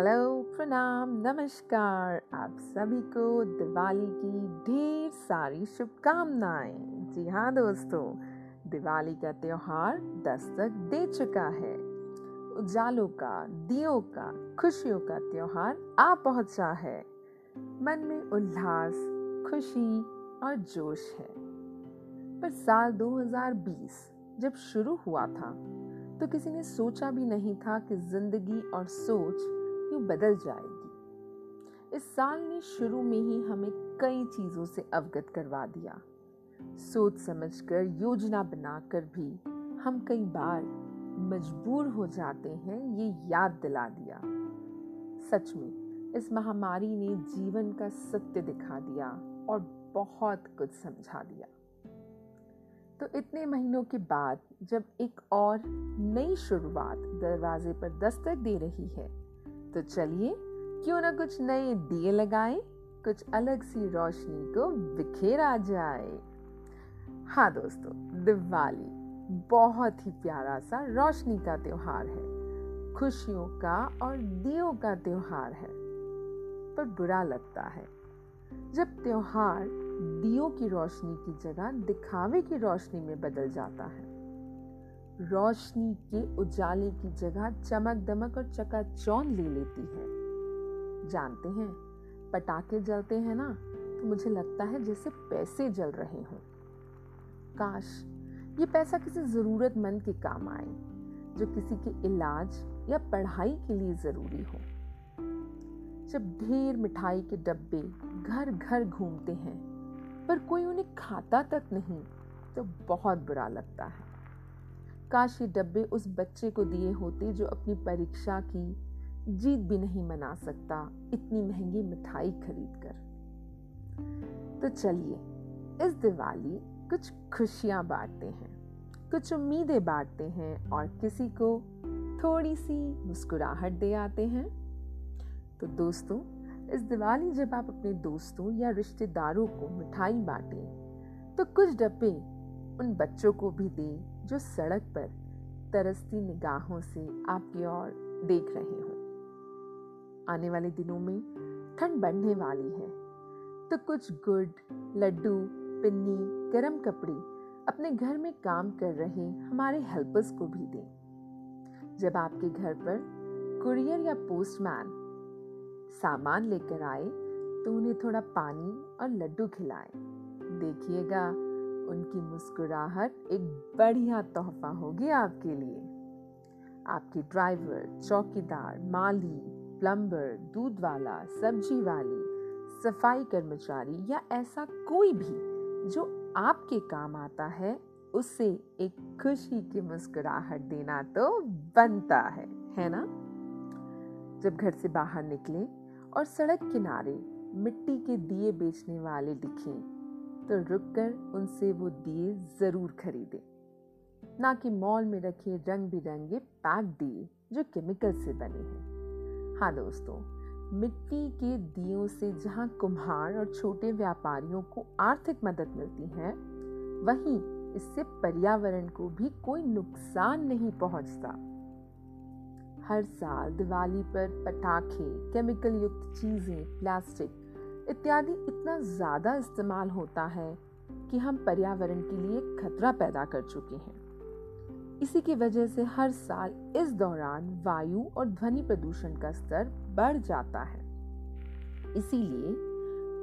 Hello, प्रणाम, नमस्कार। आप सभी को दिवाली की ढेर सारी शुभकामनाएँ। जी हाँ दोस्तों, दिवाली का त्योहार दस्तक दे चुका है। उजालों का, दियों का, खुशियों का त्योहार आ पहुँचा है। मन में उल्लास, खुशी और जोश है। पर साल 2020 जब शुरू हुआ था तो किसी ने सोचा भी नहीं था कि ज़िंदगी और सोच यूँ बदल जाएगी? इस साल ने शुरू में ही हमें कई चीज़ों से अवगत करवा दिया। सोच समझकर, योजना बनाकर भी हम कई बार मजबूर हो जाते हैं, ये याद दिला दिया। सच में, इस महामारी ने जीवन का सत्य दिखा दिया और बहुत कुछ समझा दिया। तो इतने महीनों के बाद जब एक और नई शुरुआत दरवाजे पर दस्तक दे रही है तो चलिए, क्यों ना कुछ नए दिए लगाएँ, कुछ अलग सी रोशनी को बिखेरा जाए। हाँ दोस्तों, दिवाली बहुत ही प्यारा सा रोशनी का त्योहार है। खुशियों का और दियों का त्योहार है, पर बुरा लगता है। जब त्योहार दियों की रोशनी की जगह दिखावे की रोशनी में बदल जाता है रोशनी के उजाले की जगह चमक दमक और चकाचौंध ले लेती है। जानते हैं, पटाखे जलते हैं ना तो मुझे लगता है जैसे पैसे जल रहे हों। काश ये पैसा किसी ज़रूरतमंद के काम आए, जो किसी के इलाज या पढ़ाई के लिए ज़रूरी हो। जब ढेर मिठाई के डब्बे घर घर घूमते हैं, पर कोई उन्हें खाता तक नहीं तो बहुत बुरा लगता है। काश ये डब्बे उस बच्चे को दिए होते जो अपनी परीक्षा की जीत भी नहीं मना सकता, इतनी महँगी मिठाई खरीद कर तो चलिए, इस दिवाली कुछ खुशियाँ बांटते हैं, कुछ उम्मीदें बांटते हैं और किसी को थोड़ी सी मुस्कुराहट दे आते हैं। तो दोस्तों, इस दिवाली जब आप अपने दोस्तों या रिश्तेदारों को मिठाई बांटें तो कुछ डब्बे उन बच्चों को भी दें जो सड़क पर तरसती निगाहों से आपकी ओर देख रहे हों। आने वाले दिनों में ठंड बढ़ने वाली है तो कुछ गुड़, लड्डू, पिन्नी, गरम कपड़े अपने घर में काम कर रहे हमारे हेल्पर्स को भी दें। जब आपके घर पर कुरियर या पोस्टमैन सामान लेकर आए तो उन्हें थोड़ा पानी और लड्डू खिलाएँ। देखिएगा उनकी मुस्कुराहट एक बढ़िया तोहफा होगी आपके लिए। आपके ड्राइवर, चौकीदार, माली, प्लम्बर दूध वाला सब्ज़ी वाली सफ़ाई कर्मचारी या ऐसा कोई भी जो आपके काम आता है, उसे एक खुशी की मुस्कुराहट देना तो बनता है है ना? जब घर से बाहर निकले और सड़क किनारे मिट्टी के दिए बेचने वाले दिखें तो रुककर उनसे वो दिए ज़रूर खरीदें। ना कि मॉल में रखे रंग बिरंगे पैक दिए, जो केमिकल से बने हैं। हाँ दोस्तों, मिट्टी के दियों से जहाँ कुम्हार और छोटे व्यापारियों को आर्थिक मदद मिलती है, वहीं इससे पर्यावरण को भी कोई नुकसान नहीं पहुँचता। हर साल दिवाली पर पटाखे, केमिकल युक्त चीज़ें, प्लास्टिक इत्यादि इतना ज़्यादा इस्तेमाल होता है कि हम पर्यावरण के लिए खतरा पैदा कर चुके हैं। इसी की वजह से हर साल इस दौरान वायु और ध्वनि प्रदूषण का स्तर बढ़ जाता है। इसीलिए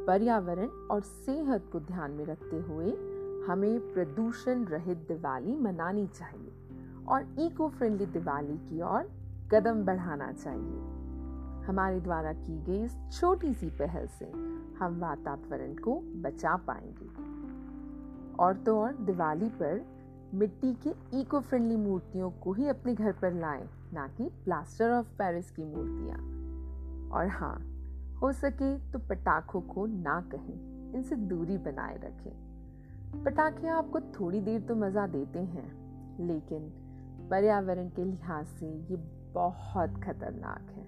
पर्यावरण और सेहत को ध्यान में रखते हुए हमें प्रदूषण रहित दिवाली मनानी चाहिए और इको फ्रेंडली दिवाली की ओर कदम बढ़ाना चाहिए। हमारे द्वारा की गई इस छोटी सी पहल से हम वातावरण को बचा पाएँगे। और तो और दिवाली पर मिट्टी के इको फ्रेंडली मूर्तियों को ही अपने घर पर लाएँ, ना कि प्लास्टर ऑफ़ पेरिस की मूर्तियाँ। और हाँ हो सके तो पटाखों को ना कहें, इनसे दूरी बनाए रखें। पटाखे आपको थोड़ी देर तो मज़ा देते हैं, लेकिन पर्यावरण के लिहाज से ये बहुत खतरनाक है।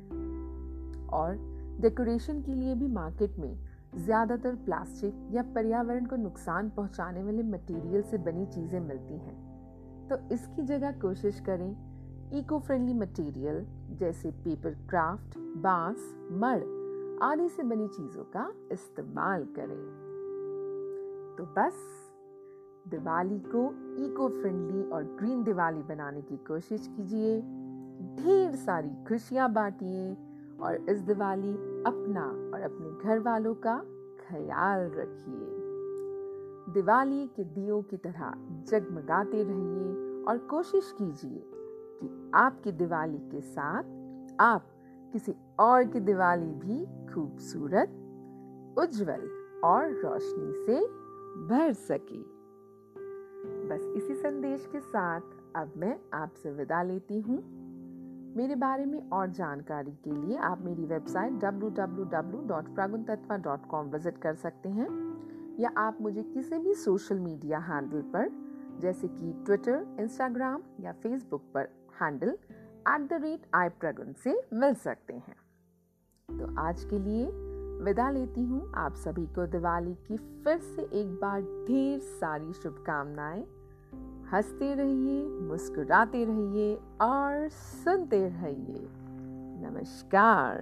और डेकोरेशन के लिए भी मार्केट में ज़्यादातर प्लास्टिक या पर्यावरण को नुकसान पहुँचाने वाले मटेरियल से बनी चीज़ें मिलती हैं। तो इसकी जगह कोशिश करें इको फ्रेंडली मटेरियल जैसे पेपर क्राफ्ट बाँस, मड़, आदि से बनी चीज़ों का इस्तेमाल करें। तो बस, दिवाली को इको फ्रेंडली और ग्रीन दिवाली बनाने की कोशिश कीजिए। ढेर सारी खुशियाँ बांटिए। और इस दिवाली अपना और अपने घर वालों का ख्याल रखिए। दिवाली के दियों की तरह जगमगाते रहिए और कोशिश कीजिए कि आपकी दिवाली के साथ आप किसी और की दिवाली भी खूबसूरत, उज्जवल और रोशनी से भर सके। बस इसी संदेश के साथ अब मैं आपसे विदा लेती हूँ। मेरे बारे में और जानकारी के लिए आप मेरी वेबसाइट www.praguntatva.com विज़िट कर सकते हैं, या आप मुझे किसी भी सोशल मीडिया हैंडल पर, जैसे कि ट्विटर इंस्टाग्राम या फेसबुक पर handle at the rate I Pragun से मिल सकते हैं। तो आज के लिए विदा लेती हूँ। आप सभी को दिवाली की फिर से एक बार ढेर सारी शुभकामनाएँ। हँसते रहिए मुस्कुराते रहिए और सुनते रहिए। नमस्कार।